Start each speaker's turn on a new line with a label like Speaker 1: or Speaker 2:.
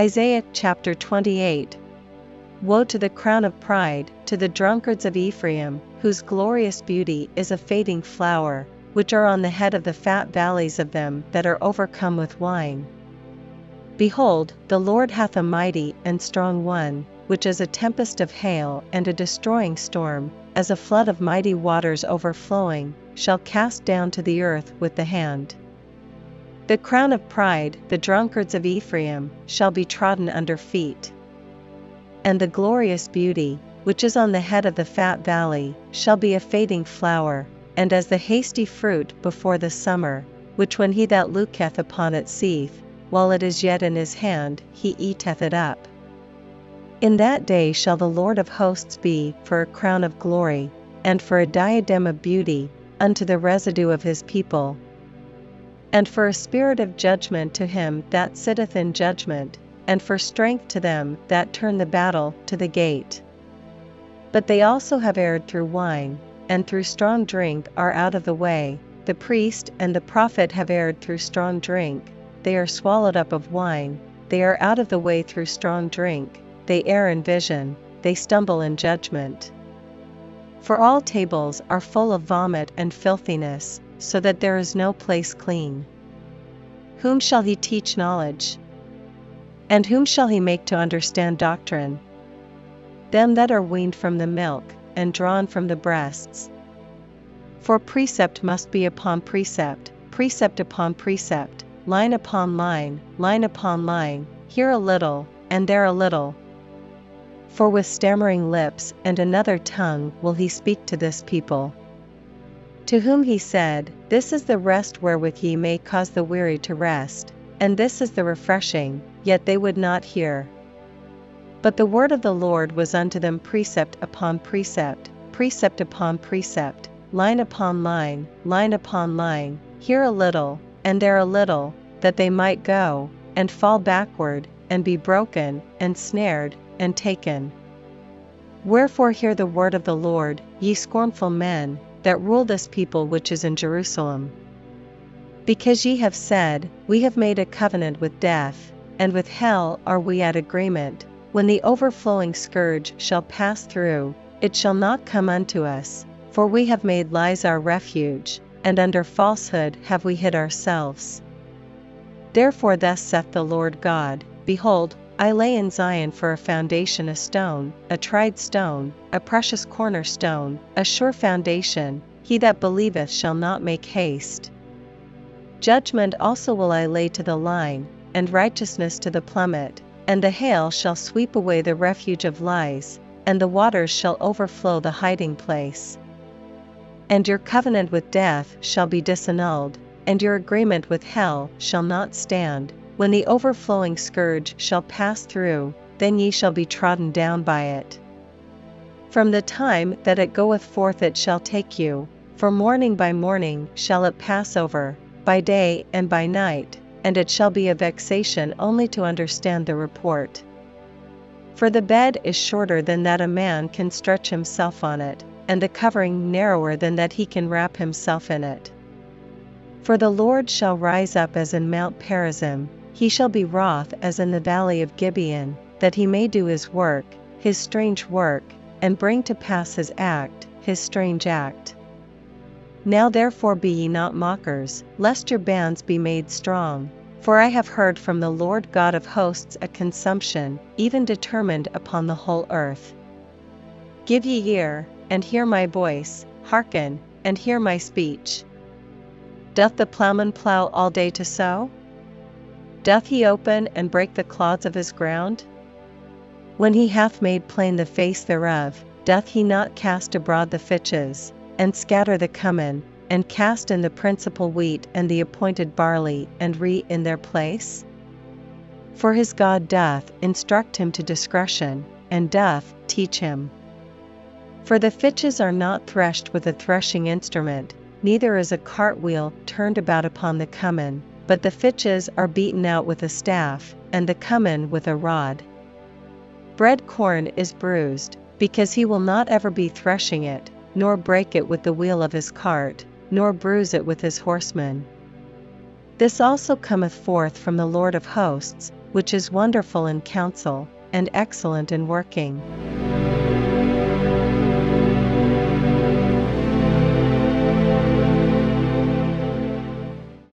Speaker 1: Isaiah chapter 28 Woe to the crown of pride, to the drunkards of Ephraim, whose glorious beauty is a fading flower, which are on the head of the fat valleys of them that are overcome with wine. Behold, the Lord hath a mighty and strong one, which is a tempest of hail and a destroying storm, as a flood of mighty waters overflowing, shall cast down to the earth with the hand. The crown of pride, the drunkards of Ephraim, shall be trodden under feet. And the glorious beauty, which is on the head of the fat valley, shall be a fading flower, and as the hasty fruit before the summer, which when he that looketh upon it seeth, while it is yet in his hand, he eateth it up. In that day shall the Lord of hosts be for a crown of glory, and for a diadem of beauty, unto the residue of his people. And for a spirit of judgment to him that sitteth in judgment, and for strength to them that turn the battle to the gate. But they also have erred through wine, and through strong drink are out of the way. The priest and the prophet have erred through strong drink, they are swallowed up of wine, they are out of the way through strong drink, they err in vision, they stumble in judgment. For all tables are full of vomit and filthiness, so that there is no place clean. Whom shall he teach knowledge? And whom shall he make to understand doctrine? Them that are weaned from the milk, and drawn from the breasts. For precept must be upon precept, precept upon precept, line upon line, line upon line, here a little, and there a little, for with stammering lips and another tongue will he speak to this people. To whom he said, This is the rest wherewith ye may cause the weary to rest, and this is the refreshing, yet they would not hear. But the word of the Lord was unto them precept upon precept, precept upon precept, line upon line, line upon line, here a little, and there a little, that they might go, and fall backward, and be broken, and snared, and taken. Wherefore hear the word of the Lord, ye scornful men, that rule this people which is in Jerusalem. Because ye have said, We have made a covenant with death, and with hell are we at agreement, when the overflowing scourge shall pass through, it shall not come unto us, for we have made lies our refuge, and under falsehood have we hid ourselves. Therefore, thus saith the Lord God Behold, I lay in Zion for a foundation a stone, a tried stone, a precious cornerstone, a sure foundation, he that believeth shall not make haste. Judgment also will I lay to the line, and righteousness to the plummet, and the hail shall sweep away the refuge of lies, and the waters shall overflow the hiding place. And your covenant with death shall be disannulled, and your agreement with hell shall not stand when the overflowing scourge shall pass through, then ye shall be trodden down by it. From the time that it goeth forth it shall take you, for morning by morning shall it pass over, by day and by night, and it shall be a vexation only to understand the report. For the bed is shorter than that a man can stretch himself on it, and the covering narrower than that he can wrap himself in it. For the Lord shall rise up as in Mount Perazim, he shall be wroth as in the valley of Gibeon, that he may do his work, his strange work, and bring to pass his act, his strange act. Now therefore be ye not mockers, lest your bands be made strong. For I have heard from the Lord God of hosts a consumption, even determined upon the whole earth. Give ye ear, and hear my voice, hearken, and hear my speech. Doth the plowman plow all day to sow? Doth he open and break the clods of his ground? When he hath made plain the face thereof, doth he not cast abroad the fitches, and scatter the cummin, and cast in the principal wheat and the appointed barley, and rie in their place? For his God doth instruct him to discretion, and doth teach him. For the fitches are not threshed with a threshing instrument, neither is a cartwheel turned about upon the cummin, but the fitches are beaten out with a staff, and the cummin with a rod. Bread corn is bruised, because he will not ever be threshing it, nor break it with the wheel of his cart, nor bruise it with his horsemen. This also cometh forth from the Lord of hosts, which is wonderful in counsel, and excellent in working.